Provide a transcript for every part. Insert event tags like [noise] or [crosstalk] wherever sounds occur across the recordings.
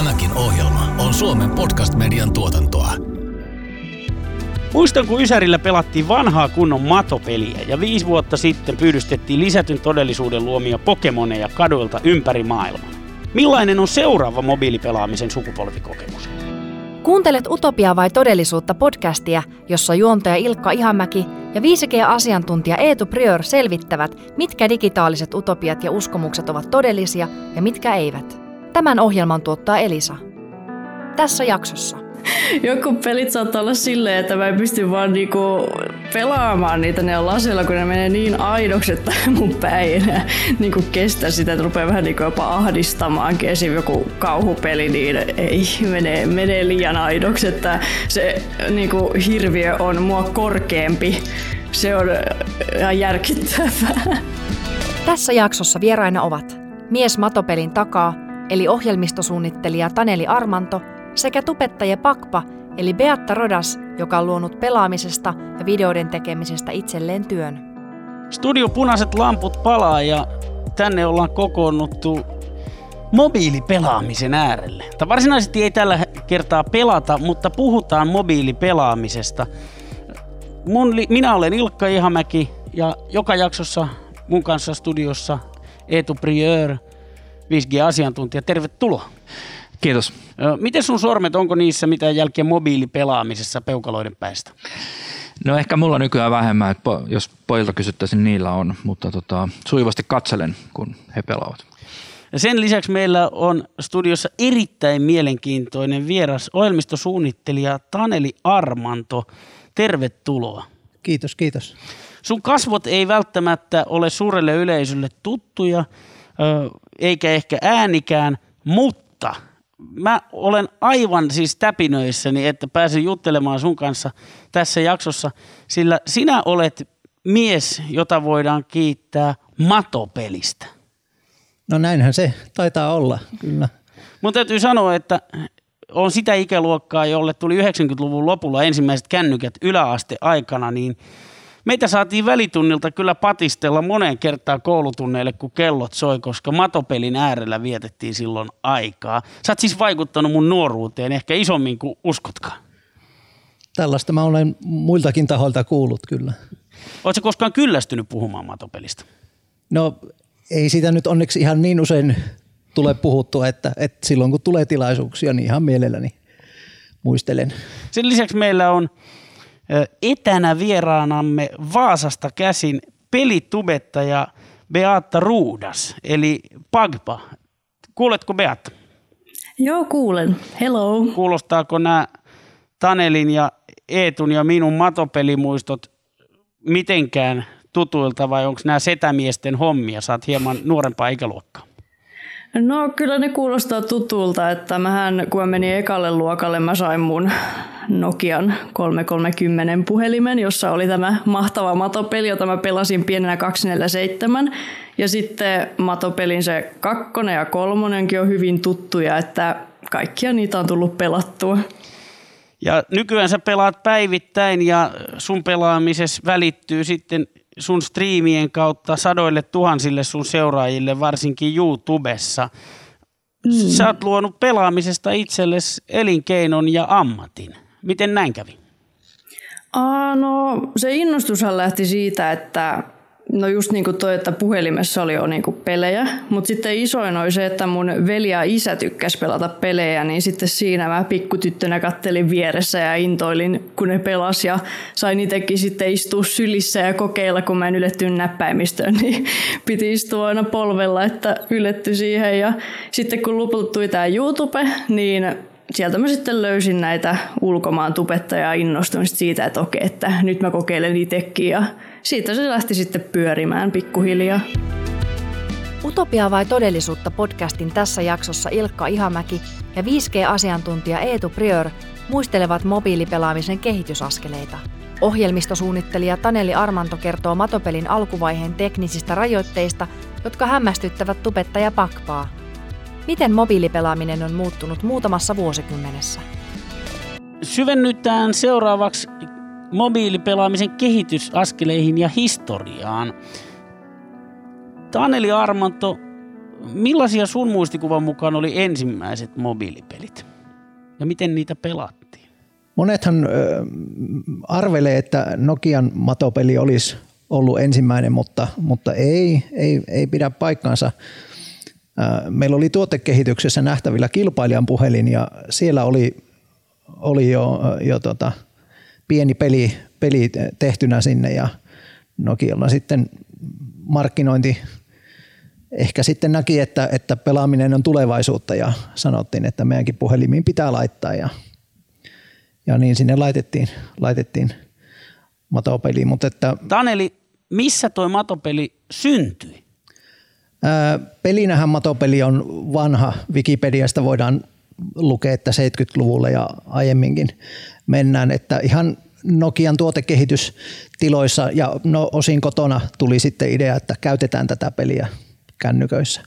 Tämäkin ohjelma on Suomen podcast-median tuotantoa. Muistan, kun Ysärillä pelattiin vanhaa kunnon matopeliä ja viisi vuotta sitten pyydystettiin lisätyn todellisuuden luomia Pokemoneja kaduilta ympäri maailman. Millainen on seuraava mobiilipelaamisen sukupolvikokemus? Kuuntelet Utopia vai todellisuutta podcastia, jossa juontaja Ilkka Ihamäki ja 5G-asiantuntija Eetu Prior selvittävät, mitkä digitaaliset utopiat ja uskomukset ovat todellisia ja mitkä eivät. Tämän ohjelman tuottaa Elisa. Tässä jaksossa. Joku pelit saattaa olla silleen, että mä en pysty vaan niinku pelaamaan niitä ne lasilla, kun ne menee niin aidoksi, että [laughs] mun enää niinku kestä sitä, että rupeaa vähän niinku jopa ahdistamaan. Esim. joku kauhupeli, niin ei menee, menee liian aidoksi, että se niinku hirviö on mua korkeampi. Se on ihan järkyttävää. Tässä jaksossa vieraina ovat mies matopelin takaa, eli ohjelmistosuunnittelija Taneli Armanto sekä tubettaja Pakpa, eli Beatta Rodas, joka on luonut pelaamisesta ja videoiden tekemisestä itselleen työn. Studio punaiset lamput palaa ja tänne ollaan kokoonnuttu mobiilipelaamisen äärelle. Tai varsinaisesti ei tällä kertaa pelata, mutta puhutaan mobiilipelaamisesta. Mun, minä olen Ilkka Ihamäki ja joka jaksossa mun kanssa studiossa Eetu Prieur, 5G-asiantuntija. Tervetuloa. Kiitos. Miten sun sormet, onko niissä mitään jälkeen mobiilipelaamisessa peukaloiden päästä? No ehkä mulla nykyään vähemmän, että jos pojilta kysyttäisiin, niillä on, mutta tota, sujuvasti katselen, kun he pelaavat. Ja sen lisäksi meillä on studiossa erittäin mielenkiintoinen vieras ohjelmistosuunnittelija Taneli Armanto. Tervetuloa. Kiitos, kiitos. Sun kasvot ei välttämättä ole suurelle yleisölle tuttuja, eikä ehkä äänikään, mutta – mä olen aivan siis täpinöissäni, että pääsen juttelemaan sun kanssa tässä jaksossa, sillä sinä olet mies, jota voidaan kiittää matopelistä. No näinhän se taitaa olla, kyllä. Mun täytyy sanoa, että on sitä ikäluokkaa, jolle tuli 90-luvun lopulla ensimmäiset kännykät yläaste aikana, niin – Meitä saatiin välitunnilta kyllä patistella moneen kertaan koulutunneille, kun kellot soi, koska matopelin äärellä vietettiin silloin aikaa. Sä oot siis vaikuttanut mun nuoruuteen ehkä isommin kuin uskotkaan. Tällaista mä olen muiltakin tahoilta kuullut kyllä. Oletko koskaan kyllästynyt puhumaan matopelistä? No ei sitä nyt onneksi ihan niin usein tule puhuttua, että, että silloin kun tulee tilaisuuksia, niin ihan mielelläni muistelen. Sen lisäksi meillä on etänä vieraanamme Vaasasta käsin pelitubettaja Beatta Ruudas, eli Pagpa. Kuuletko Beatta? Joo, kuulen. Hello. Kuulostaako nämä Tanelin ja Eetun ja minun matopelimuistot mitenkään tutuilta vai onko nämä setämiesten hommia? Saat hieman nuorempaa ikäluokkaa. No kyllä ne kuulostaa tutulta, että mähän kun mä menin ekalle luokalle, mä sain mun Nokian 330 puhelimen, jossa oli tämä mahtava matopeli, jota mä pelasin pienenä 247. Ja sitten matopelin se kakkonen ja kolmonenkin on hyvin tuttuja, että kaikkia niitä on tullut pelattua. Ja nykyään sä pelaat päivittäin ja sun pelaamisessa välittyy sitten sun striimien kautta sadoille tuhansille sun seuraajille, varsinkin YouTubessa. Mm. Sä oot luonut pelaamisesta itsellesi elinkeinon ja ammatin. Miten näin kävi? Aa, no se innostushan lähti siitä, että No just niin kuin toi, että puhelimessa oli jo niin kuin pelejä, mutta sitten isoin oli se, että mun veli ja isä tykkäs pelata pelejä, niin sitten siinä mä pikkutyttönä kattelin vieressä ja intoilin, kun ne pelas ja sain itsekin sitten istua sylissä ja kokeilla, kun mä en yletty näppäimistöön, [laughs] niin piti istua aina polvella, että yletty siihen. Ja sitten kun lopulta tuli tämä YouTube, niin sieltä mä sitten löysin näitä ulkomaan tubettajia ja innostuin siitä, että okei, että nyt mä kokeilen itsekin ja siitä se lähti sitten pyörimään pikkuhiljaa. Utopia vai todellisuutta podcastin tässä jaksossa Ilkka Ihamäki ja 5G-asiantuntija Eetu Prior muistelevat mobiilipelaamisen kehitysaskeleita. Ohjelmistosuunnittelija Taneli Armanto kertoo matopelin alkuvaiheen teknisistä rajoitteista, jotka hämmästyttävät tubettaja Pakpaa. Miten mobiilipelaaminen on muuttunut muutamassa vuosikymmenessä? Syvennytään seuraavaksi mobiilipelaamisen kehitysaskeleihin ja historiaan. Taneli Armanto, millaisia sun muistikuvan mukaan oli ensimmäiset mobiilipelit? Ja miten niitä pelattiin? Monethan ö, arvelee, että Nokian matopeli olisi ollut ensimmäinen, mutta, mutta ei, ei, ei pidä paikkaansa. Meillä oli tuotekehityksessä nähtävillä kilpailijan puhelin ja siellä oli, oli jo, jo tota, pieni peli, peli tehtynä sinne ja Nokialla sitten markkinointi ehkä sitten näki, että, että pelaaminen on tulevaisuutta ja sanottiin, että meidänkin puhelimiin pitää laittaa ja, ja niin sinne laitettiin, laitettiin matopeli. Mutta että, Taneli, missä toi matopeli syntyi? Pelinähän matopeli on vanha. Wikipediasta voidaan lukea, että 70-luvulla ja aiemminkin mennään, että ihan Nokian tuotekehitystiloissa ja no, osin kotona tuli sitten idea, että käytetään tätä peliä kännyköissä.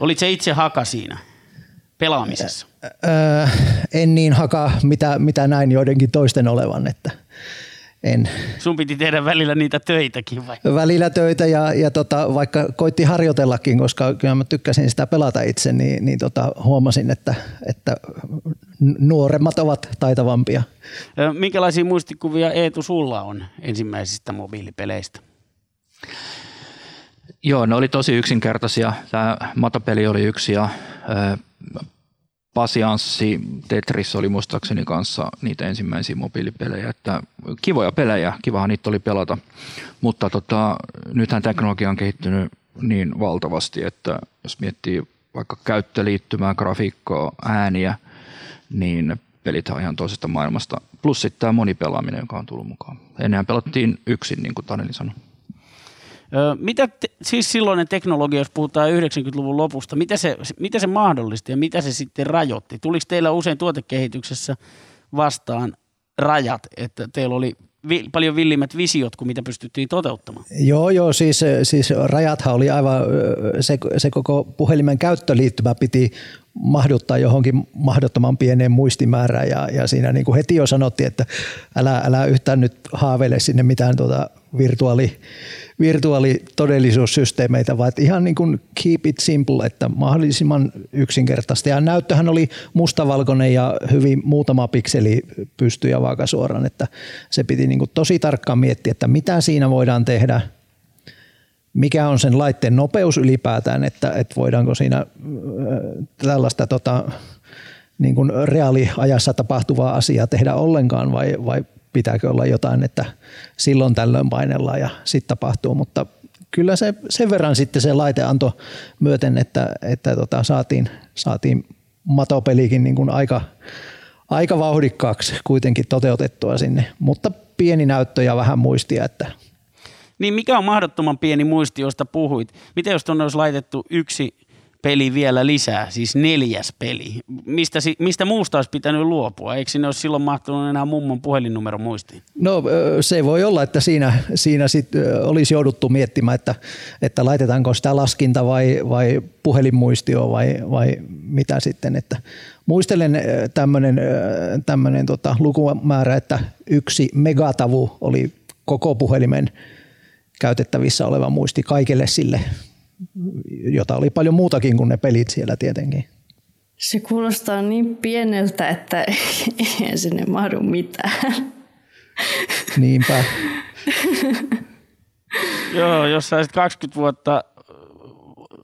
Olit se itse haka siinä pelaamisessa? Öö, en niin haka, mitä, mitä näin joidenkin toisten olevan, että en. Sun piti tehdä välillä niitä töitäkin vai? Välillä töitä ja, ja tota, vaikka koitti harjoitellakin, koska kyllä mä tykkäsin sitä pelata itse, niin, niin tota, huomasin, että, että nuoremmat ovat taitavampia. Minkälaisia muistikuvia Eetu sulla on ensimmäisistä mobiilipeleistä? Joo, ne oli tosi yksinkertaisia. Tämä matopeli oli yksi ja Pasianssi, Tetris oli muistaakseni kanssa niitä ensimmäisiä mobiilipelejä, että kivoja pelejä, kivahan niitä oli pelata, mutta tota, nythän teknologia on kehittynyt niin valtavasti, että jos miettii vaikka käyttöliittymää, grafiikkoa, ääniä, niin pelit on ihan toisesta maailmasta. Plus sitten tämä monipelaaminen, joka on tullut mukaan. Ennenhän pelattiin yksin, niin kuin Taneli sanoi. Mitä te, siis silloinen teknologia, jos puhutaan 90-luvun lopusta, mitä se, mitä se mahdollisti ja mitä se sitten rajoitti? Tuliko teillä usein tuotekehityksessä vastaan rajat, että teillä oli vi, paljon villimmät visiot kuin mitä pystyttiin toteuttamaan? Joo, joo, siis, siis rajathan oli aivan, se, se koko puhelimen käyttöliittymä piti mahduttaa johonkin mahdottoman pieneen muistimäärään ja, ja siinä niin kuin heti jo sanottiin, että älä, älä yhtään nyt haaveile sinne mitään tuota virtuaali, virtuaalitodellisuussysteemeitä, vaan ihan niin kuin keep it simple, että mahdollisimman yksinkertaista. Ja näyttöhän oli mustavalkoinen ja hyvin muutama pikseli pystyy vaaka suoraan, että se piti niin kuin tosi tarkkaan miettiä, että mitä siinä voidaan tehdä, mikä on sen laitteen nopeus ylipäätään, että, että voidaanko siinä äh, tällaista tota, niin kuin reaaliajassa tapahtuvaa asiaa tehdä ollenkaan vai, vai pitääkö olla jotain, että silloin tällöin painellaan ja sitten tapahtuu, mutta kyllä se sen verran sitten se laite antoi myöten, että, että tota, saatiin, saatiin matopelikin niin kuin aika, aika vauhdikkaaksi kuitenkin toteutettua sinne, mutta pieni näyttö ja vähän muistia, että niin mikä on mahdottoman pieni muisti, josta puhuit? Miten jos tuonne olisi laitettu yksi peli vielä lisää, siis neljäs peli. Mistä, mistä muusta olisi pitänyt luopua? Eikö sinne olisi silloin mahtunut enää mummon puhelinnumero muistiin? No se voi olla, että siinä, siinä sit olisi jouduttu miettimään, että, että laitetaanko sitä laskinta vai, vai puhelinmuistio vai, vai mitä sitten. Että muistelen tämmöinen, tota, lukumäärä, että yksi megatavu oli koko puhelimen käytettävissä oleva muisti kaikille sille jota oli paljon muutakin kuin ne pelit siellä tietenkin. Se kuulostaa niin pieneltä, että [laughs] ei sinne mahdu mitään. Niinpä. Joo, jos sä olisit 20 vuotta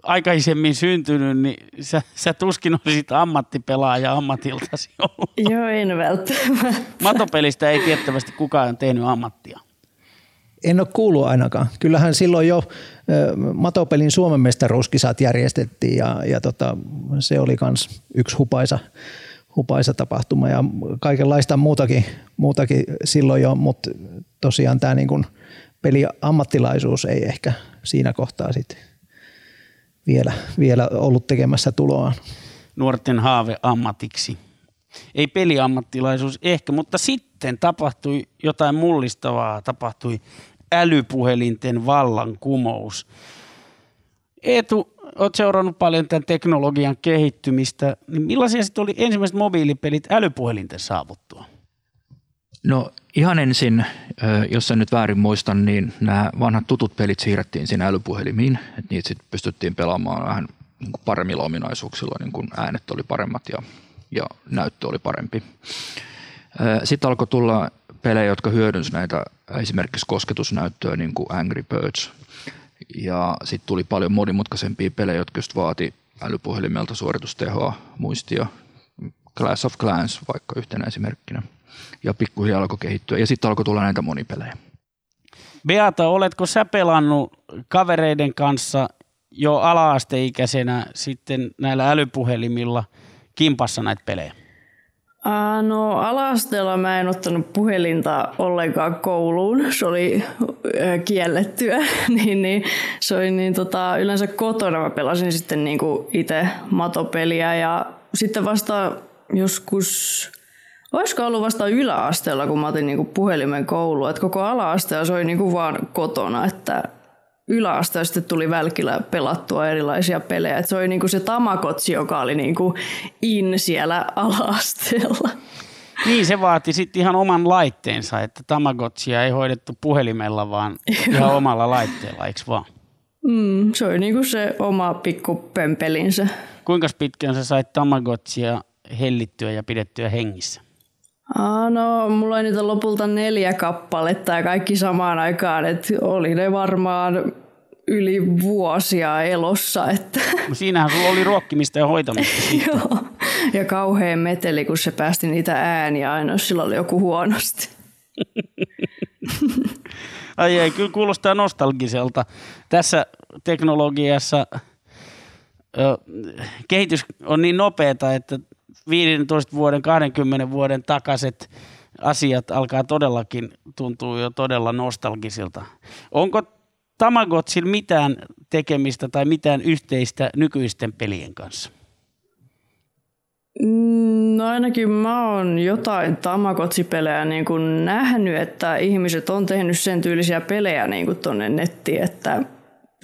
aikaisemmin syntynyt, niin sä, sä tuskin olisit ammattipelaaja ammatiltasi ollut. Joo, en välttämättä. Matopelistä ei tiettävästi kukaan tehnyt ammattia. En ole kuullut ainakaan. Kyllähän silloin jo matopelin Suomen mestaruuskisat järjestettiin ja, ja tota, se oli myös yksi hupaisa, hupaisa tapahtuma ja kaikenlaista muutakin, muutakin silloin jo, mutta tosiaan tämä niin peli ammattilaisuus ei ehkä siinä kohtaa sitten vielä, vielä ollut tekemässä tuloaan. Nuorten haave ammatiksi. Ei peliammattilaisuus ehkä, mutta sitten tapahtui jotain mullistavaa, tapahtui älypuhelinten vallankumous. Eetu, olet seurannut paljon tämän teknologian kehittymistä. Niin millaisia sitten oli ensimmäiset mobiilipelit älypuhelinten saavuttua? No ihan ensin, jos en nyt väärin muistan, niin nämä vanhat tutut pelit siirrettiin sinne älypuhelimiin, että niitä sitten pystyttiin pelaamaan vähän niin kuin paremmilla ominaisuuksilla, niin kuin äänet oli paremmat ja, ja näyttö oli parempi. Sitten alkoi tulla pelejä, jotka hyödynsivät näitä esimerkiksi kosketusnäyttöä, niin kuin Angry Birds. Ja sitten tuli paljon monimutkaisempia pelejä, jotka just vaati älypuhelimelta suoritustehoa, muistia. Class of Clans vaikka yhtenä esimerkkinä. Ja pikkuhiljaa alkoi kehittyä. Ja sitten alkoi tulla näitä monipelejä. Beata, oletko sä pelannut kavereiden kanssa jo ala-asteikäisenä sitten näillä älypuhelimilla kimpassa näitä pelejä? Uh, no ala mä en ottanut puhelinta ollenkaan kouluun. Se oli äh, kiellettyä. [laughs] niin, niin, se oli niin, tota, yleensä kotona mä pelasin sitten niinku itse matopeliä ja sitten vasta joskus Olisiko ollut vasta yläasteella, kun mä otin niinku puhelimen kouluun, että koko ala-asteella se oli niinku vaan kotona, että yläasteella sitten tuli välkillä pelattua erilaisia pelejä. Et se oli niinku se Tamagotchi, joka oli niinku in siellä ala-asteella. Niin, se vaati sitten ihan oman laitteensa, että Tamagotchia ei hoidettu puhelimella, vaan ihan omalla laitteella, eikö vaan? Mm, se oli niinku se oma pikku pömpelinsä. Kuinka pitkään sä sait Tamagotchia hellittyä ja pidettyä hengissä? Aa, no, mulla oli niitä lopulta neljä kappaletta ja kaikki samaan aikaan, että oli ne varmaan yli vuosia elossa. Että. No siinähän sulla oli ruokkimista ja hoitamista. [laughs] Joo, ja kauhean meteli, kun se päästi niitä ääniä aina, jos sillä oli joku huonosti. [laughs] Ai ei, kyllä kuulostaa nostalgiselta. Tässä teknologiassa ö, kehitys on niin nopeata, että 15 vuoden, 20 vuoden takaiset asiat alkaa todellakin tuntua jo todella nostalgisilta. Onko Tamagotsin mitään tekemistä tai mitään yhteistä nykyisten pelien kanssa? Mm, no ainakin mä oon jotain Tamagotsi-pelejä niin kuin nähnyt, että ihmiset on tehnyt sen tyylisiä pelejä niin kuin tonne nettiin, että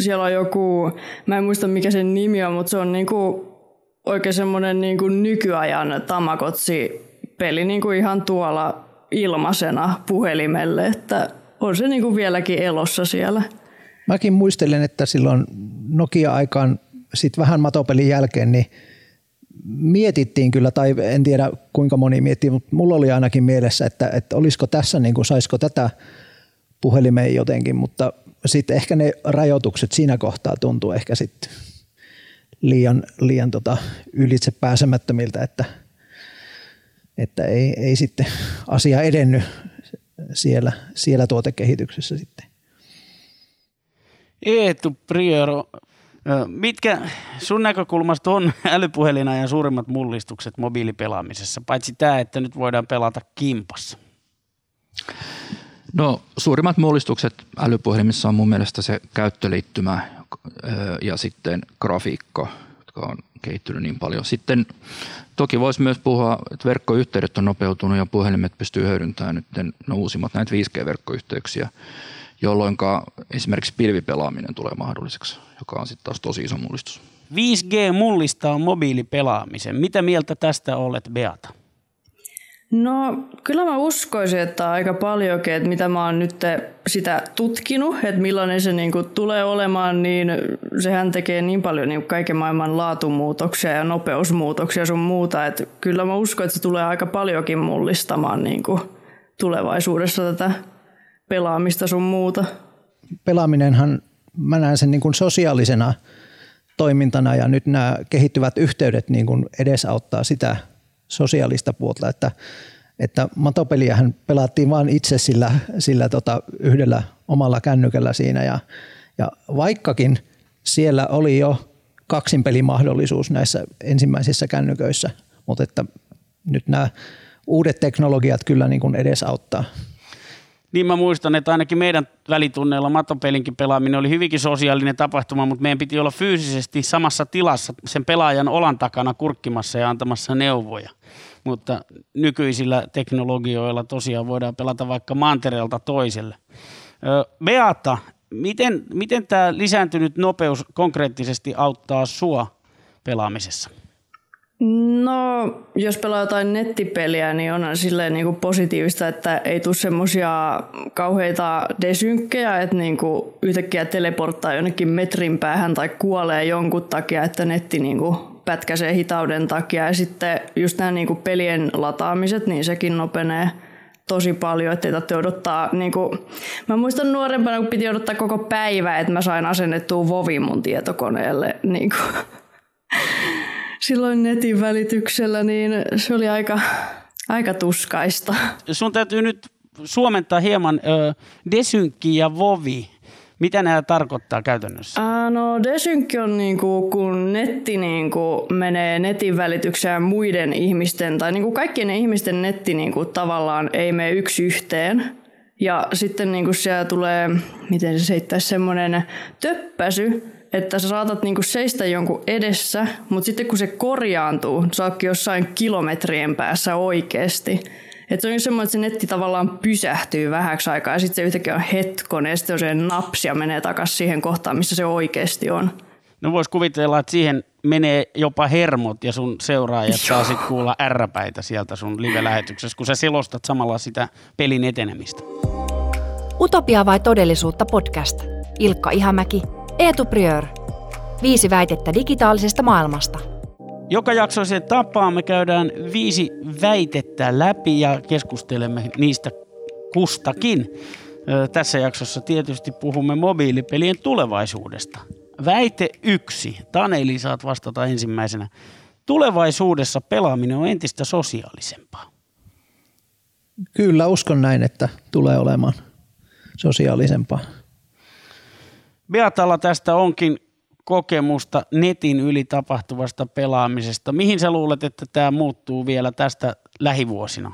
siellä on joku, mä en muista mikä sen nimi on, mutta se on niin kuin oikein semmoinen niin kuin nykyajan Tamagotsi-peli niin kuin ihan tuolla ilmaisena puhelimelle, että on se niin kuin vieläkin elossa siellä. Mäkin muistelen, että silloin Nokia-aikaan sit vähän matopelin jälkeen, niin mietittiin kyllä, tai en tiedä kuinka moni mietti, mutta mulla oli ainakin mielessä, että, että olisiko tässä, niin kuin, saisiko tätä puhelimeen jotenkin, mutta sitten ehkä ne rajoitukset siinä kohtaa tuntuu ehkä sitten liian, liian tota ylitse pääsemättömiltä, että, että ei, ei sitten asia edennyt siellä, siellä tuotekehityksessä sitten. Eetu Priero, mitkä sun näkökulmasta on [laughs] älypuhelinajan suurimmat mullistukset mobiilipelaamisessa, paitsi tämä, että nyt voidaan pelata kimpassa? No suurimmat mullistukset älypuhelimissa on mun mielestä se käyttöliittymä ja sitten grafiikka, jotka on kehittynyt niin paljon. Sitten toki voisi myös puhua, että verkkoyhteydet on nopeutunut ja puhelimet pystyy hyödyntämään nyt no uusimmat näitä 5G-verkkoyhteyksiä, jolloin esimerkiksi pilvipelaaminen tulee mahdolliseksi, joka on sitten taas tosi iso mullistus. 5G mullistaa mobiilipelaamisen. Mitä mieltä tästä olet, Beata? No kyllä mä uskoisin, että aika paljonkin, että mitä mä oon nyt sitä tutkinut, että millainen se niinku tulee olemaan, niin sehän tekee niin paljon niinku kaiken maailman laatumuutoksia ja nopeusmuutoksia sun muuta, että kyllä mä uskon, että se tulee aika paljonkin mullistamaan niinku tulevaisuudessa tätä pelaamista sun muuta. Pelaaminenhan, mä näen sen niin kuin sosiaalisena toimintana ja nyt nämä kehittyvät yhteydet niin kuin edesauttaa sitä sosiaalista puolta, että, että matopeliähän pelattiin vain itse sillä, sillä tota yhdellä omalla kännykällä siinä ja, ja vaikkakin siellä oli jo kaksinpelimahdollisuus näissä ensimmäisissä kännyköissä, mutta että nyt nämä uudet teknologiat kyllä niin kuin edesauttaa. Niin mä muistan, että ainakin meidän välitunneilla matopelinkin pelaaminen oli hyvinkin sosiaalinen tapahtuma, mutta meidän piti olla fyysisesti samassa tilassa sen pelaajan olan takana kurkkimassa ja antamassa neuvoja. Mutta nykyisillä teknologioilla tosiaan voidaan pelata vaikka mantereelta toiselle. Beata, miten, miten tämä lisääntynyt nopeus konkreettisesti auttaa sua pelaamisessa? No, jos pelaa jotain nettipeliä, niin on silleen niin kuin positiivista, että ei tule semmoisia kauheita desynkkejä, että niin kuin yhtäkkiä teleporttaa jonnekin metrin päähän tai kuolee jonkun takia, että netti niin kuin pätkäsee hitauden takia. Ja sitten just nämä niin kuin pelien lataamiset, niin sekin nopenee tosi paljon, ettei tarvitse odottaa, niin kuin, mä muistan nuorempana, kun piti odottaa koko päivä, että mä sain asennettua Vovi mun tietokoneelle, niin kuin, silloin netin välityksellä, niin se oli aika, aika tuskaista. Sun täytyy nyt suomentaa hieman ö, desynkki ja vovi. Mitä nämä tarkoittaa käytännössä? Ää, no desynkki on niinku, kun netti niinku menee netin välitykseen muiden ihmisten, tai niinku kaikkien ihmisten netti niinku tavallaan ei mene yksi yhteen. Ja sitten niinku siellä tulee, miten se seittäisi, semmoinen töppäsy, että sä saatat niinku seistä jonkun edessä, mutta sitten kun se korjaantuu, sä ootkin jossain kilometrien päässä oikeasti. Että se on semmoinen, että se netti tavallaan pysähtyy vähäksi aikaa ja sitten se yhtäkkiä on hetkonen ja sitten se naps ja menee takaisin siihen kohtaan, missä se oikeasti on. No vois kuvitella, että siihen menee jopa hermot ja sun seuraajat saa sitten kuulla ärräpäitä sieltä sun live-lähetyksessä, kun sä selostat samalla sitä pelin etenemistä. Utopia vai todellisuutta podcast. Ilkka Ihamäki, Eetu Priör. Viisi väitettä digitaalisesta maailmasta. Joka jaksoisen tapaan me käydään viisi väitettä läpi ja keskustelemme niistä kustakin. Tässä jaksossa tietysti puhumme mobiilipelien tulevaisuudesta. Väite yksi. Taneli, saat vastata ensimmäisenä. Tulevaisuudessa pelaaminen on entistä sosiaalisempaa. Kyllä uskon näin, että tulee olemaan sosiaalisempaa. Beatalla tästä onkin kokemusta netin yli tapahtuvasta pelaamisesta. Mihin sä luulet, että tämä muuttuu vielä tästä lähivuosina?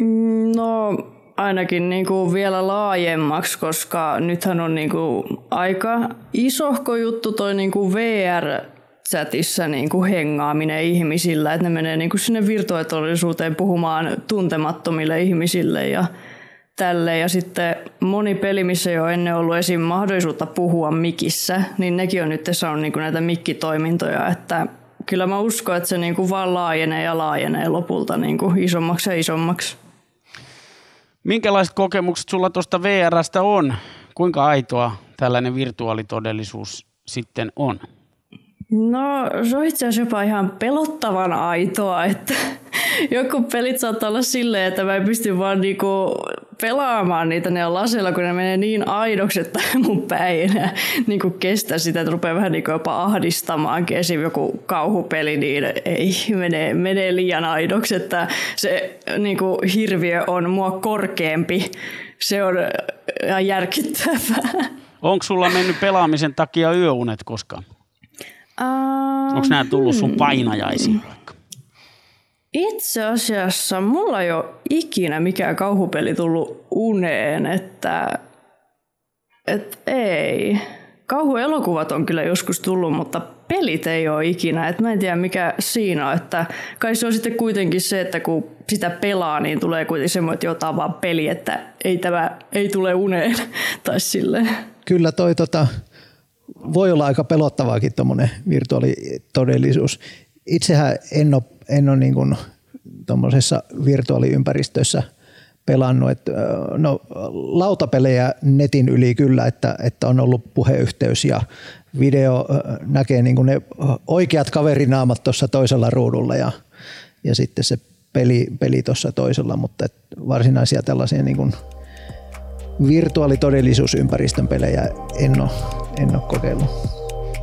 Mm, no ainakin niin kuin vielä laajemmaksi, koska nythän on niin kuin aika isohko juttu toi niin kuin VR chatissa niin kuin hengaaminen ihmisillä, että ne menee niin kuin sinne virtuaalitodellisuuteen puhumaan tuntemattomille ihmisille ja tälle. Ja sitten moni peli, missä ei ole ennen ollut esim. mahdollisuutta puhua mikissä, niin nekin on nyt saanut niin kuin näitä mikkitoimintoja, että kyllä mä uskon, että se niin kuin vaan laajenee ja laajenee lopulta niin kuin isommaksi ja isommaksi. Minkälaiset kokemukset sulla tuosta VRstä on? Kuinka aitoa tällainen virtuaalitodellisuus sitten on? No se on itse asiassa jopa ihan pelottavan aitoa, että [laughs] joku pelit saattaa olla silleen, että mä en pysty vaan niinku pelaamaan niitä ne laseilla, kun ne menee niin aidoksi, että [laughs] mun pää ei enää niinku kestä sitä, että rupeaa vähän niinku jopa ahdistamaan. Esim. joku kauhupeli, niin ei menee, menee liian aidoksi, että se niinku hirviö on mua korkeampi. Se on ihan järkyttävää. Onko sulla mennyt pelaamisen takia yöunet koskaan? Uh, Onko nämä tullut sun painajaisiin vaikka? Itse asiassa mulla ei ole ikinä mikään kauhupeli tullut uneen, että, että ei. Kauhuelokuvat on kyllä joskus tullut, mutta pelit ei ole ikinä. Et mä en tiedä mikä siinä on. Että kai se on sitten kuitenkin se, että kun sitä pelaa, niin tulee kuitenkin semmoinen, että jotain vaan peli, että ei tämä ei tule uneen. [laughs] tai silleen. Kyllä toi tota, voi olla aika pelottavaakin tuommoinen virtuaalitodellisuus. Itsehän en ole, en ole niin kuin tuommoisessa virtuaaliympäristössä pelannut. Et, no, lautapelejä netin yli kyllä, että, että on ollut puheyhteys ja video näkee niin kuin ne oikeat kaverinaamat tuossa toisella ruudulla ja, ja sitten se peli, peli tuossa toisella, mutta varsinaisia tällaisia niin kuin virtuaalitodellisuusympäristön pelejä en ole, en ole kokeillut.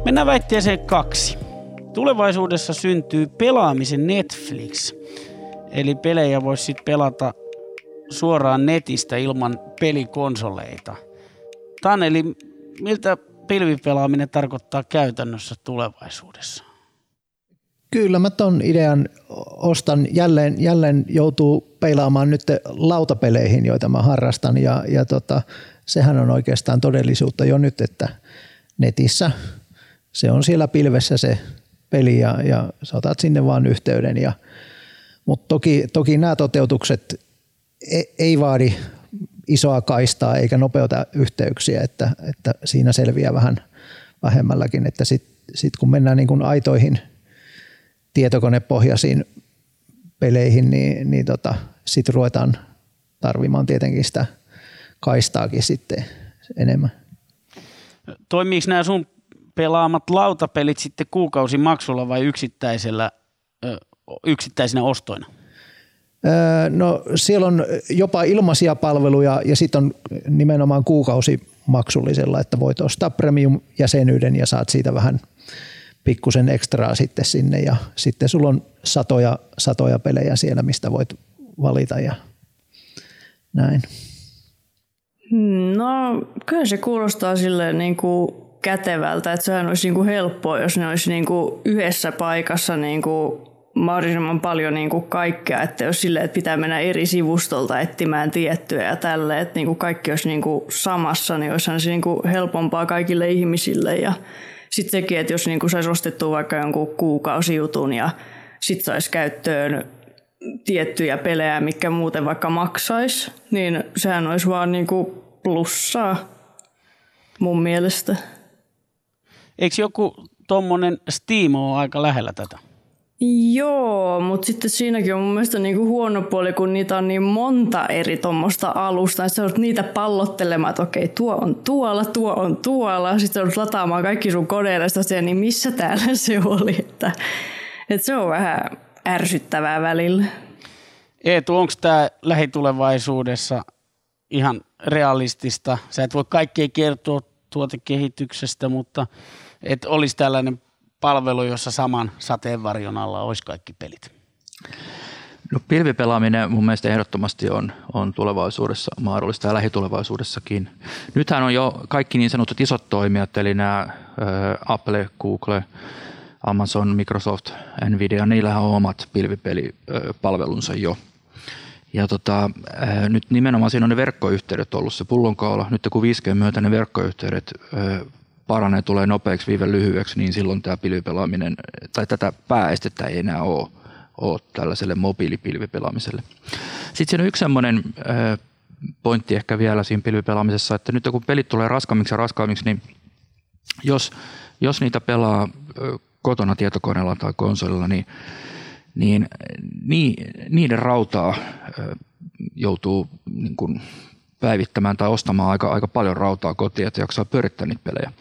Mennään väitteeseen kaksi. Tulevaisuudessa syntyy pelaamisen Netflix. Eli pelejä voisi sitten pelata suoraan netistä ilman pelikonsoleita. Taneli, miltä pilvipelaaminen tarkoittaa käytännössä tulevaisuudessa? Kyllä mä ton idean ostan. Jälleen, jälleen joutuu peilaamaan nyt lautapeleihin, joita mä harrastan ja, ja tota, sehän on oikeastaan todellisuutta jo nyt, että netissä se on siellä pilvessä se peli ja, ja sä otat sinne vaan yhteyden. Ja, mutta toki, toki nämä toteutukset ei, ei vaadi isoa kaistaa eikä nopeuta yhteyksiä, että, että siinä selviää vähän vähemmälläkin, että sitten sit kun mennään niin kuin aitoihin – tietokonepohjaisiin peleihin, niin, niin tota, sitten ruvetaan tarvimaan tietenkin sitä kaistaakin sitten enemmän. Toimiiko nämä sun pelaamat lautapelit sitten kuukausimaksulla vai yksittäisellä, yksittäisinä ostoina? No siellä on jopa ilmaisia palveluja ja sitten on nimenomaan kuukausimaksullisella, että voit ostaa premium-jäsenyyden ja saat siitä vähän pikkusen ekstraa sitten sinne ja sitten sulla on satoja, satoja pelejä siellä, mistä voit valita ja näin. No kyllä se kuulostaa silleen niin kuin kätevältä, että sehän olisi niin kuin helppoa, jos ne olisi niin kuin yhdessä paikassa niin kuin mahdollisimman paljon niin kuin kaikkea, että jos silleen, että pitää mennä eri sivustolta etsimään tiettyä ja tälle, että niin kuin kaikki olisi niin kuin samassa, niin olisihan se niin kuin helpompaa kaikille ihmisille ja sitten sekin, että jos niin kuin saisi ostettua vaikka jonkun kuukausijutun ja sitten saisi käyttöön tiettyjä pelejä, mikä muuten vaikka maksaisi, niin sehän olisi vaan niin kuin plussaa mun mielestä. Eikö joku tuommoinen Steam ole aika lähellä tätä? Joo, mutta sitten siinäkin on mun mielestä niinku huono puoli, kun niitä on niin monta eri tuommoista alusta. Sä olet niitä pallottelemaan, että okei, tuo on tuolla, tuo on tuolla. Sitten olet lataamaan kaikki sun koneellista sen, niin missä täällä [laughs] se oli. Että, että se on vähän ärsyttävää välillä. Eetu, onko tämä lähitulevaisuudessa ihan realistista? Sä et voi kaikkea kertoa tuotekehityksestä, mutta että olisi tällainen palvelu, jossa saman sateenvarjon alla olisi kaikki pelit? No, pilvipelaaminen mun mielestä ehdottomasti on, on tulevaisuudessa mahdollista ja lähitulevaisuudessakin. Nythän on jo kaikki niin sanotut isot toimijat, eli nämä Apple, Google, Amazon, Microsoft, Nvidia, niillä on omat pilvipelipalvelunsa jo. Ja tota, ää, nyt nimenomaan siinä on ne verkkoyhteydet ollut se pullonkaula. Nyt kun 5G myötä ne verkkoyhteydet ää, paranee, tulee nopeaksi, viive lyhyeksi, niin silloin tämä pilvipelaaminen, tai tätä pääestettä ei enää ole, ole tällaiselle mobiilipilvipelaamiselle. Sitten siinä on yksi semmoinen pointti ehkä vielä siinä pilvipelaamisessa, että nyt kun pelit tulee raskaammiksi ja raskaammiksi, niin jos, jos niitä pelaa kotona tietokoneella tai konsolilla, niin, niin niiden rautaa joutuu niin kuin päivittämään tai ostamaan aika, aika paljon rautaa kotiin, että jaksaa pyörittää niitä pelejä.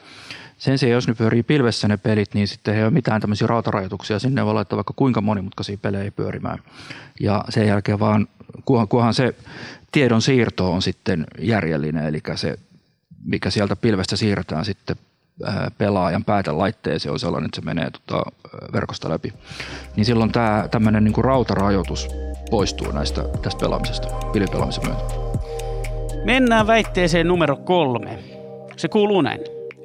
Sen sijaan, jos ne pyörii pilvessä ne pelit, niin sitten ei ole mitään tämmöisiä rautarajoituksia. Sinne voi laittaa vaikka kuinka monimutkaisia pelejä pyörimään. Ja sen jälkeen vaan, kunhan, kunhan se tiedon siirto on sitten järjellinen, eli se, mikä sieltä pilvestä siirretään sitten pelaajan päätelaitteeseen on sellainen, että se menee tota, verkosta läpi. Niin silloin tämä tämmöinen niin rautarajoitus poistuu näistä, tästä pelaamisesta, pilvipelaamisen myötä. Mennään väitteeseen numero kolme. Se kuuluu näin.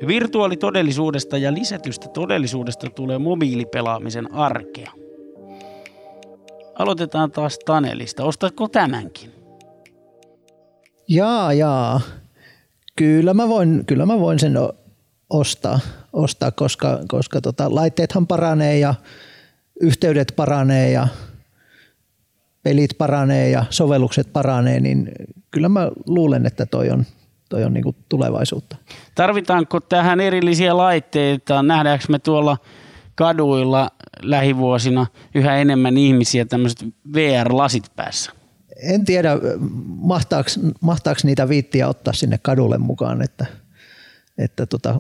Virtuaalitodellisuudesta ja lisätystä todellisuudesta tulee mobiilipelaamisen arkea. Aloitetaan taas Tanelista. Ostatko tämänkin? Jaa, jaa. Kyllä mä voin, kyllä mä voin sen ostaa, ostaa koska, koska tota, laitteethan paranee ja yhteydet paranee ja pelit paranee ja sovellukset paranee, niin kyllä mä luulen, että toi on, toi on niinku tulevaisuutta. Tarvitaanko tähän erillisiä laitteita? Nähdäänkö me tuolla kaduilla lähivuosina yhä enemmän ihmisiä tämmöiset VR-lasit päässä? En tiedä, mahtaako, mahtaako niitä viittiä ottaa sinne kadulle mukaan, että, että tota,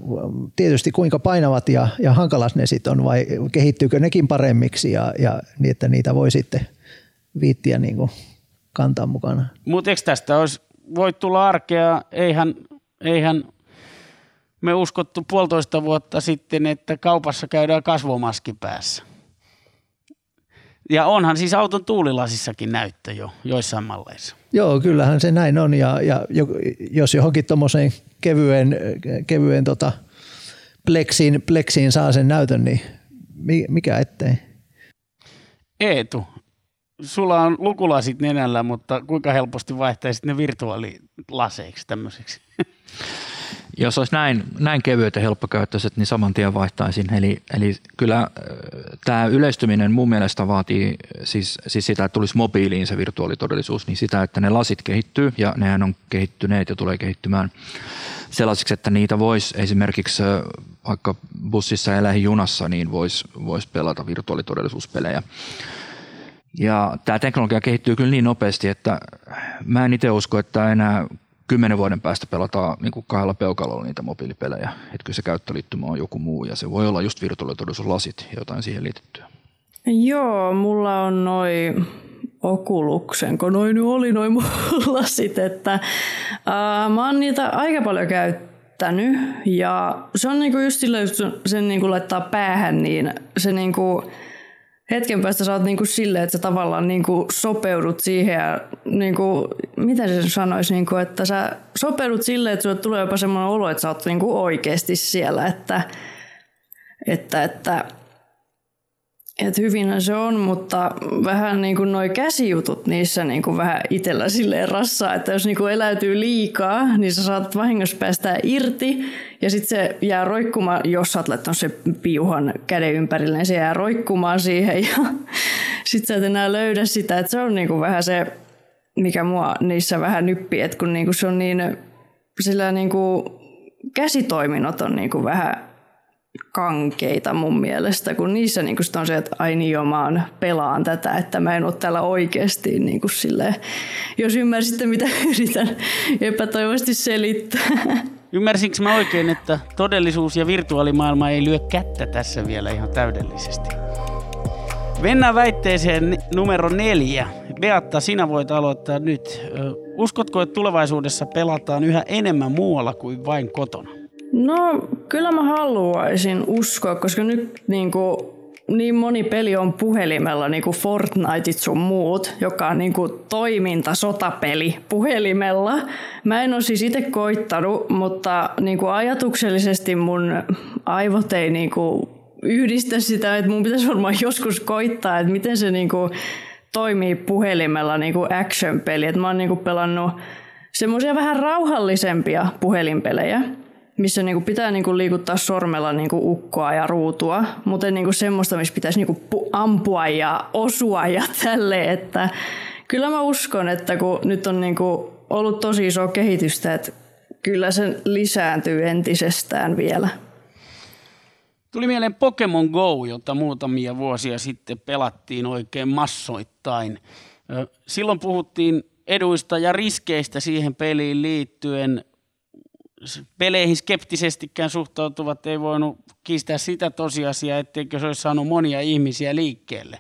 tietysti kuinka painavat ja, ja hankalas ne sitten on vai kehittyykö nekin paremmiksi ja, ja niin, että niitä voi sitten viittiä niin kuin kantaa mukana. Mutta eikö tästä olisi, voi tulla arkea, eihän, eihän me uskottu puolitoista vuotta sitten, että kaupassa käydään kasvomaski päässä. Ja onhan siis auton tuulilasissakin näyttö jo joissain malleissa. Joo, kyllähän se näin on. Ja, ja jos johonkin tuommoiseen kevyen, kevyen tota pleksiin, pleksiin saa sen näytön, niin mikä ettei? Eetu, sulla on lukulasit nenällä, mutta kuinka helposti vaihtaisit ne virtuaalilaseiksi tämmöiseksi? [laughs] Jos olisi näin, näin kevyet ja helppokäyttöiset, niin saman tien vaihtaisin. Eli, eli kyllä tämä yleistyminen mun mielestä vaatii siis, siis sitä, että tulisi mobiiliin se virtuaalitodellisuus, niin sitä, että ne lasit kehittyy ja nehän on kehittyneet ja tulee kehittymään sellaisiksi, että niitä voisi esimerkiksi vaikka bussissa ja lähijunassa, niin voisi vois pelata virtuaalitodellisuuspelejä. Ja tämä teknologia kehittyy kyllä niin nopeasti, että mä en itse usko, että enää kymmenen vuoden päästä pelataan niin kuin kahdella peukalolla niitä mobiilipelejä. Että kyllä se käyttöliittymä on joku muu ja se voi olla just virtuaalitodellisuuslasit ja jotain siihen liitettyä. Joo, mulla on noin Okuluksen, kun noin oli noin [laughs] lasit, että uh, mä oon niitä aika paljon käyttänyt ja se on niinku just sillä, jos sen niinku laittaa päähän, niin se niinku, hetken päästä sä oot niinku silleen, että sä tavallaan niinku sopeudut siihen ja niinku, miten se sanoisi, niinku, että sä sopeudut silleen, että sulle tulee jopa semmoinen olo, että sä oot niinku oikeasti siellä, että, että, että et hyvinhän se on, mutta vähän niin kuin noi käsijutut niissä niin kuin vähän itsellä silleen rassaa, että jos niin kuin eläytyy liikaa, niin sä saat vahingossa päästää irti ja sitten se jää roikkumaan, jos sä oot se piuhan käden ympärille, niin se jää roikkumaan siihen ja [laughs] sitten sä et enää löydä sitä, että se on niin kuin vähän se, mikä mua niissä vähän nyppii, että kun niin kuin se on niin, sillä niin kuin käsitoiminnot on niin kuin vähän kankeita mun mielestä, kun niissä niin kuin on se, että ai niin jo, mä pelaan tätä, että mä en ole täällä oikeasti niin silleen, jos ymmärsitte mitä [laughs] yritän epätoivoisesti selittää. Ymmärsinkö mä oikein, että todellisuus ja virtuaalimaailma ei lyö kättä tässä vielä ihan täydellisesti? Mennään väitteeseen numero neljä. Beatta, sinä voit aloittaa nyt. Uskotko, että tulevaisuudessa pelataan yhä enemmän muualla kuin vain kotona? No kyllä mä haluaisin uskoa, koska nyt niin, kuin, niin moni peli on puhelimella, niin kuin Fortnite sun muut, joka on niin kuin toiminta sotapeli puhelimella. Mä en ole siis itse koittanut, mutta niin kuin ajatuksellisesti mun aivot ei niin kuin yhdistä sitä, että mun pitäisi varmaan [laughs] joskus koittaa, että miten se niin kuin toimii puhelimella niin kuin action-peli. Et mä oon niin kuin pelannut semmoisia vähän rauhallisempia puhelinpelejä, missä niinku pitää niinku liikuttaa sormella niinku ukkoa ja ruutua, mutta niinku semmoista, missä pitäisi niinku ampua ja osua ja [laughs] tälle, että kyllä mä uskon, että kun nyt on niinku ollut tosi iso kehitystä, että kyllä se lisääntyy entisestään vielä. Tuli mieleen Pokemon Go, jota muutamia vuosia sitten pelattiin oikein massoittain. Silloin puhuttiin eduista ja riskeistä siihen peliin liittyen peleihin skeptisestikään suhtautuvat ei voinut kiistää sitä tosiasiaa, etteikö se olisi saanut monia ihmisiä liikkeelle.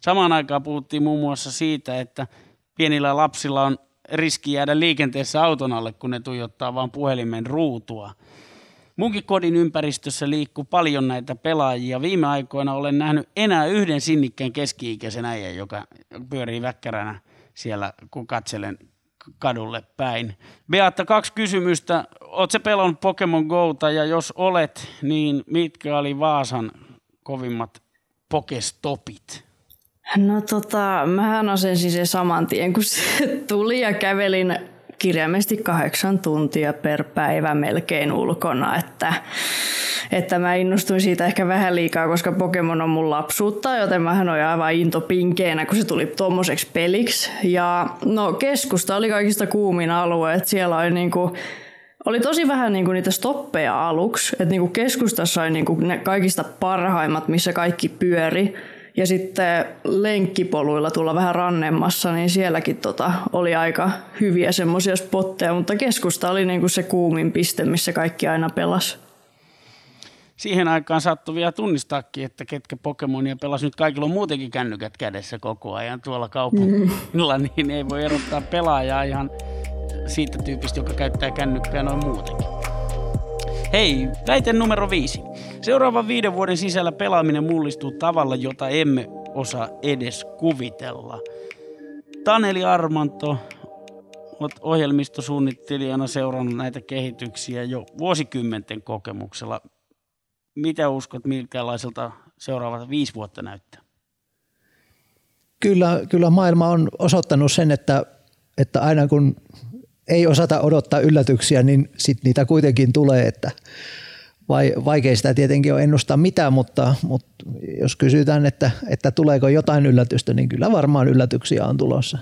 Samaan aikaan puhuttiin muun muassa siitä, että pienillä lapsilla on riski jäädä liikenteessä auton alle, kun ne tuijottaa vain puhelimen ruutua. Munkin kodin ympäristössä liikkuu paljon näitä pelaajia. Viime aikoina olen nähnyt enää yhden sinnikkään keski-ikäisen äijän, joka pyörii väkkäränä siellä, kun katselen kadulle päin. Beatta, kaksi kysymystä. Oletko pelannut Pokemon Gouta ja jos olet, niin mitkä oli Vaasan kovimmat Pokestopit? No tota, mähän asensin se saman tien, kun se tuli ja kävelin kirjaimesti kahdeksan tuntia per päivä melkein ulkona, että että mä innostuin siitä ehkä vähän liikaa, koska Pokemon on mun lapsuutta, joten mähän olin aivan into pinkeenä, kun se tuli tuommoiseksi peliksi. Ja no keskusta oli kaikista kuumin alue, että siellä oli niinku, oli tosi vähän niinku niitä stoppeja aluksi, että niinku keskustassa oli niinku ne kaikista parhaimmat, missä kaikki pyöri. Ja sitten lenkkipoluilla tulla vähän rannemmassa, niin sielläkin tota, oli aika hyviä semmoisia spotteja, mutta keskusta oli niinku se kuumin piste, missä kaikki aina pelasi siihen aikaan saattoi vielä tunnistaakin, että ketkä Pokemonia pelasi. Nyt kaikilla on muutenkin kännykät kädessä koko ajan tuolla kaupungilla, mm. [laughs] niin ei voi erottaa pelaajaa ihan siitä tyypistä, joka käyttää kännykkää noin muutenkin. Hei, väite numero viisi. Seuraavan viiden vuoden sisällä pelaaminen mullistuu tavalla, jota emme osaa edes kuvitella. Taneli Armanto, olet ohjelmistosuunnittelijana seurannut näitä kehityksiä jo vuosikymmenten kokemuksella mitä uskot, minkälaiselta seuraavat viisi vuotta näyttää? Kyllä, kyllä maailma on osoittanut sen, että, että aina kun ei osata odottaa yllätyksiä, niin sit niitä kuitenkin tulee, että vai, vaikea sitä tietenkin on ennustaa mitään, mutta, mutta jos kysytään, että, että tuleeko jotain yllätystä, niin kyllä varmaan yllätyksiä on tulossa.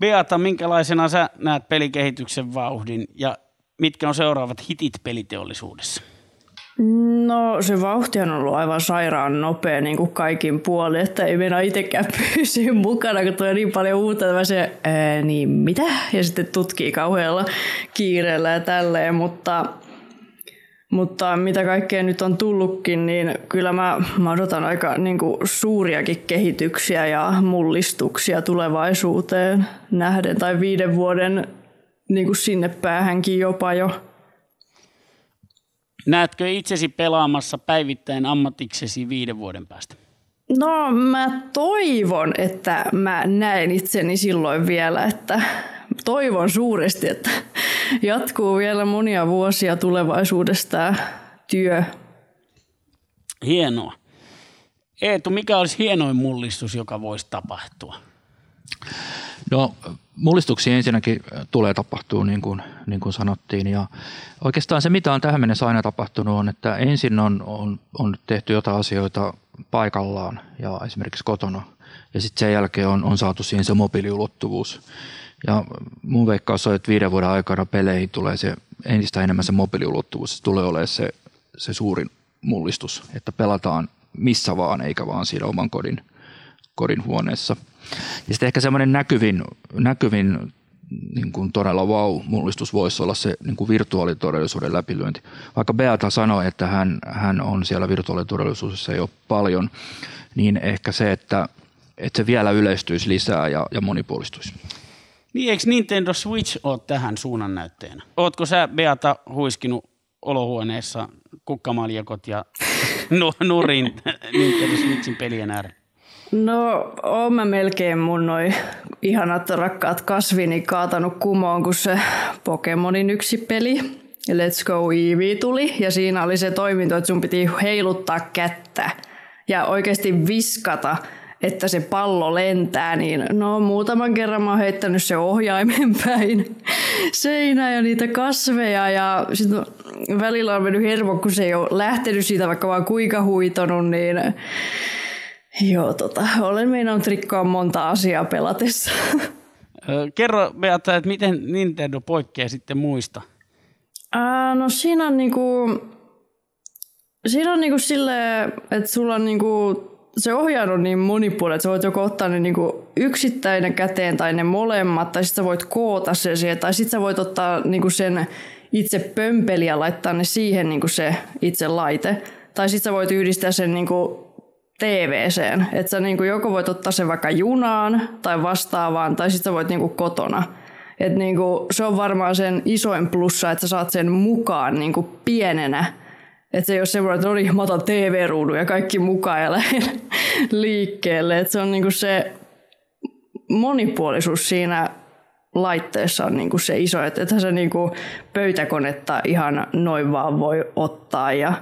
Beata, minkälaisena sä näet pelikehityksen vauhdin ja mitkä on seuraavat hitit peliteollisuudessa? No se vauhti on ollut aivan sairaan nopea niin kuin kaikin puolin, että ei mennä itsekään [laughs] pysyä mukana, kun tulee niin paljon uutta, että se, niin mitä? Ja sitten tutkii kauhealla kiireellä ja tälleen, mutta mutta mitä kaikkea nyt on tullutkin, niin kyllä mä, mä odotan aika niin kuin, suuriakin kehityksiä ja mullistuksia tulevaisuuteen nähden tai viiden vuoden niin kuin sinne päähänkin jopa jo. Näetkö itsesi pelaamassa päivittäin ammatiksesi viiden vuoden päästä? No mä toivon, että mä näen itseni silloin vielä, että toivon suuresti, että jatkuu vielä monia vuosia tulevaisuudesta työ. Hienoa. Eetu, mikä olisi hienoin mullistus, joka voisi tapahtua? No mullistuksia ensinnäkin tulee tapahtua niin kuin, niin kuin sanottiin ja oikeastaan se mitä on tähän mennessä aina tapahtunut on, että ensin on, on, on tehty jotain asioita paikallaan ja esimerkiksi kotona ja sitten sen jälkeen on, on saatu siihen se mobiiliulottuvuus. Ja mun veikkaus on, että viiden vuoden aikana peleihin tulee se entistä enemmän se mobiiliulottuvuus. Se tulee olemaan se, se suurin mullistus, että pelataan missä vaan eikä vaan siinä oman kodin, kodin huoneessa. Ja sitten ehkä semmoinen näkyvin, näkyvin niin kuin todella wow-mullistus voisi olla se niin kuin virtuaalitodellisuuden läpilyönti. Vaikka Beata sanoi, että hän, hän on siellä virtuaalitodellisuudessa jo paljon, niin ehkä se, että, että se vielä yleistyisi lisää ja, ja monipuolistuisi. Niin eikö Nintendo Switch ole tähän suunnannäytteenä? Ootko sä Beata huiskinut olohuoneessa kukkamaljakot ja [laughs] nurin Nintendo Switchin pelien äärellä? No, oon mä melkein mun noi ihanat rakkaat kasvini kaatanut kumoon, kun se Pokemonin yksi peli, Let's Go Eevee tuli. Ja siinä oli se toiminto, että sun piti heiluttaa kättä ja oikeasti viskata – että se pallo lentää, niin no muutaman kerran mä oon heittänyt se ohjaimen [laughs] päin seinää ja niitä kasveja ja sitten välillä on mennyt hermo, kun se ei ole lähtenyt siitä vaikka vaan kuinka huitonut, niin joo, tota, olen meinannut rikkoa monta asiaa pelatessa. Kerro Beata, että miten Nintendo poikkeaa sitten muista? Ää, no siinä on niinku, siinä on niinku silleen, että sulla on niinku se ohjaan on niin monipuolinen, että sä voit joko ottaa ne niinku yksittäinen käteen tai ne molemmat, tai sitten sä voit koota sen siihen, tai sitten sä voit ottaa niinku sen itse pömpeli ja laittaa ne siihen niinku se itse laite. Tai sitten sä voit yhdistää sen niinku TVCen, että sä niinku joko voit ottaa sen vaikka junaan tai vastaavaan, tai sitten sä voit niinku kotona. Et niinku, se on varmaan sen isoin plussa, että sä saat sen mukaan niinku pienenä että se ei ole semmoinen, että no niin, mä otan TV-ruudun ja kaikki mukaan ja lähden [laughs] liikkeelle. Että se on niinku se monipuolisuus siinä laitteessa on niinku se iso, että että se niinku pöytäkonetta ihan noin vaan voi ottaa ja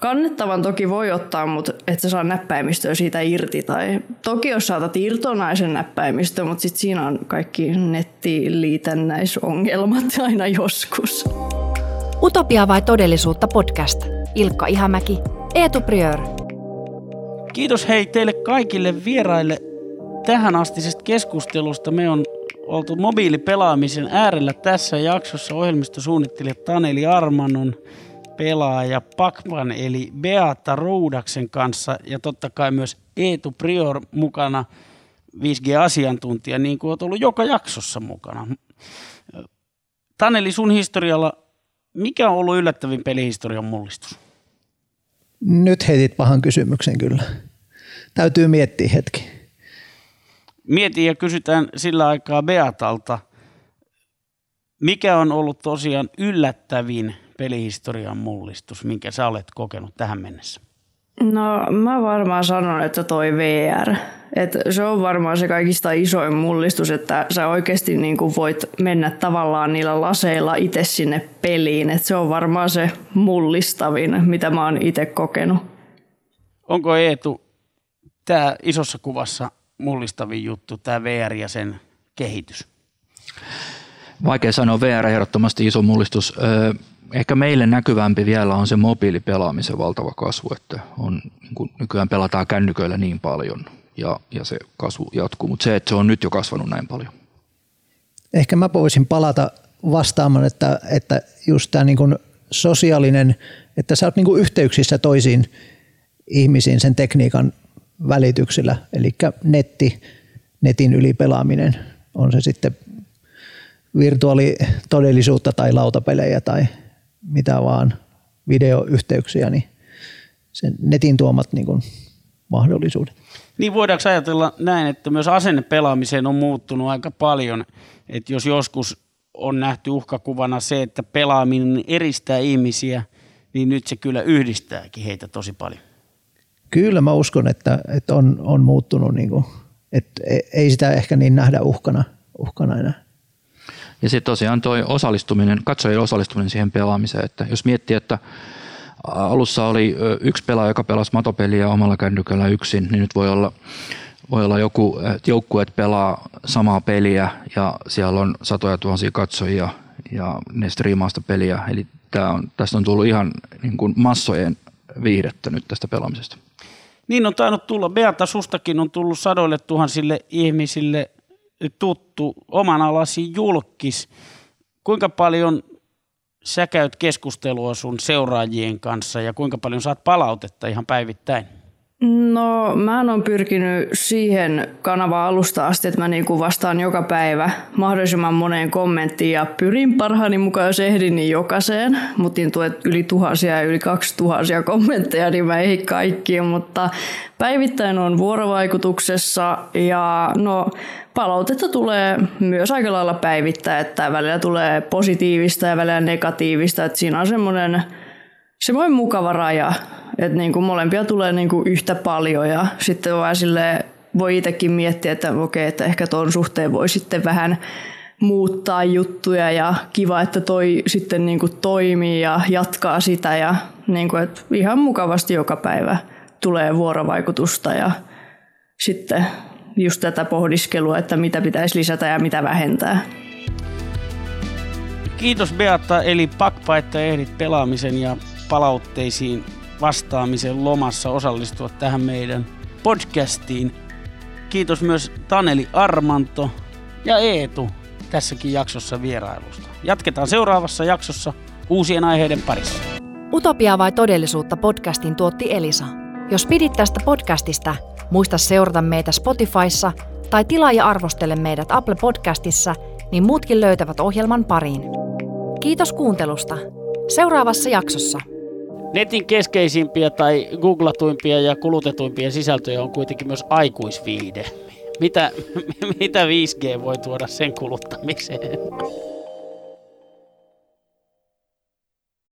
Kannettavan toki voi ottaa, mutta et sä saa näppäimistöä siitä irti. Tai toki jos saatat irtonaisen näppäimistö, mutta sitten siinä on kaikki nettiliitännäisongelmat [laughs] aina joskus. Utopia vai todellisuutta podcast. Ilkka Ihamäki, Eetu Priör. Kiitos hei teille kaikille vieraille tähän astisesta keskustelusta. Me on oltu mobiilipelaamisen äärellä tässä jaksossa ohjelmistosuunnittelija Taneli Armanon pelaaja Pakman eli Beata Roudaksen kanssa ja totta kai myös Eetu Prior mukana 5G-asiantuntija, niin kuin olet ollut joka jaksossa mukana. Taneli, sun historialla mikä on ollut yllättävin pelihistorian mullistus? Nyt heitit pahan kysymyksen kyllä. Täytyy miettiä hetki. Mieti ja kysytään sillä aikaa Beatalta, mikä on ollut tosiaan yllättävin pelihistorian mullistus, minkä sä olet kokenut tähän mennessä? No mä varmaan sanon, että toi VR. Et se on varmaan se kaikista isoin mullistus, että sä oikeasti niin kuin voit mennä tavallaan niillä laseilla itse sinne peliin. Et se on varmaan se mullistavin, mitä mä oon itse kokenut. Onko Eetu tämä isossa kuvassa mullistavin juttu, tämä VR ja sen kehitys? Vaikea sanoa, VR ehdottomasti iso mullistus. Ehkä meille näkyvämpi vielä on se mobiilipelaamisen valtava kasvu, että on, niin kuin nykyään pelataan kännyköillä niin paljon ja, ja se kasvu jatkuu, mutta se, että se on nyt jo kasvanut näin paljon. Ehkä mä voisin palata vastaamaan, että, että just tämä niin sosiaalinen, että sä oot niin yhteyksissä toisiin ihmisiin sen tekniikan välityksellä, eli netti, netin ylipelaaminen, on se sitten virtuaalitodellisuutta tai lautapelejä tai mitä vaan, videoyhteyksiä, niin sen netin tuomat niin kuin mahdollisuudet. Niin voidaanko ajatella näin, että myös asenne pelaamiseen on muuttunut aika paljon, että jos joskus on nähty uhkakuvana se, että pelaaminen eristää ihmisiä, niin nyt se kyllä yhdistääkin heitä tosi paljon. Kyllä mä uskon, että, että on, on muuttunut, niin kuin, että e, ei sitä ehkä niin nähdä uhkana, uhkana enää. Ja sitten tosiaan tuo osallistuminen, katsojien osallistuminen siihen pelaamiseen, että jos miettii, että alussa oli yksi pelaaja, joka pelasi matopeliä omalla kännykällä yksin, niin nyt voi olla, voi olla joku, että joukkueet pelaa samaa peliä ja siellä on satoja tuhansia katsojia ja ne striimaa sitä peliä. Eli tää on, tästä on tullut ihan niin kuin massojen viihdettä nyt tästä pelaamisesta. Niin on tainnut tulla. Beata, sustakin on tullut sadoille tuhansille ihmisille tuttu oman alasi julkis. Kuinka paljon sä käyt keskustelua sun seuraajien kanssa ja kuinka paljon saat palautetta ihan päivittäin? No mä oon pyrkinyt siihen kanavaan alusta asti, että mä niinku vastaan joka päivä mahdollisimman moneen kommenttiin ja pyrin parhaani mukaan, jos ehdin, niin jokaiseen. Mutta niin yli tuhansia ja yli kaksi tuhansia kommentteja, niin mä ei kaikkiin, mutta päivittäin on vuorovaikutuksessa ja no palautetta tulee myös aika lailla päivittäin, että välillä tulee positiivista ja välillä negatiivista, että siinä on semmoinen semmoinen mukava raja, että niin kuin molempia tulee niin kuin yhtä paljon ja sitten vaan sille voi itsekin miettiä, että okei, että ehkä tuon suhteen voi sitten vähän muuttaa juttuja ja kiva, että toi sitten niin kuin toimii ja jatkaa sitä ja niin kuin, että ihan mukavasti joka päivä tulee vuorovaikutusta ja sitten just tätä pohdiskelua, että mitä pitäisi lisätä ja mitä vähentää. Kiitos Beatta, eli pakpa, että ehdit pelaamisen ja palautteisiin vastaamisen lomassa osallistua tähän meidän podcastiin. Kiitos myös Taneli Armanto ja Eetu tässäkin jaksossa vierailusta. Jatketaan seuraavassa jaksossa uusien aiheiden parissa. Utopia vai todellisuutta podcastin tuotti Elisa. Jos pidit tästä podcastista, muista seurata meitä Spotifyssa tai tilaa ja arvostele meidät Apple Podcastissa, niin muutkin löytävät ohjelman pariin. Kiitos kuuntelusta. Seuraavassa jaksossa. Netin keskeisimpiä tai googlatuimpia ja kulutetuimpia sisältöjä on kuitenkin myös aikuisviide. Mitä, [laughs] mitä 5G voi tuoda sen kuluttamiseen?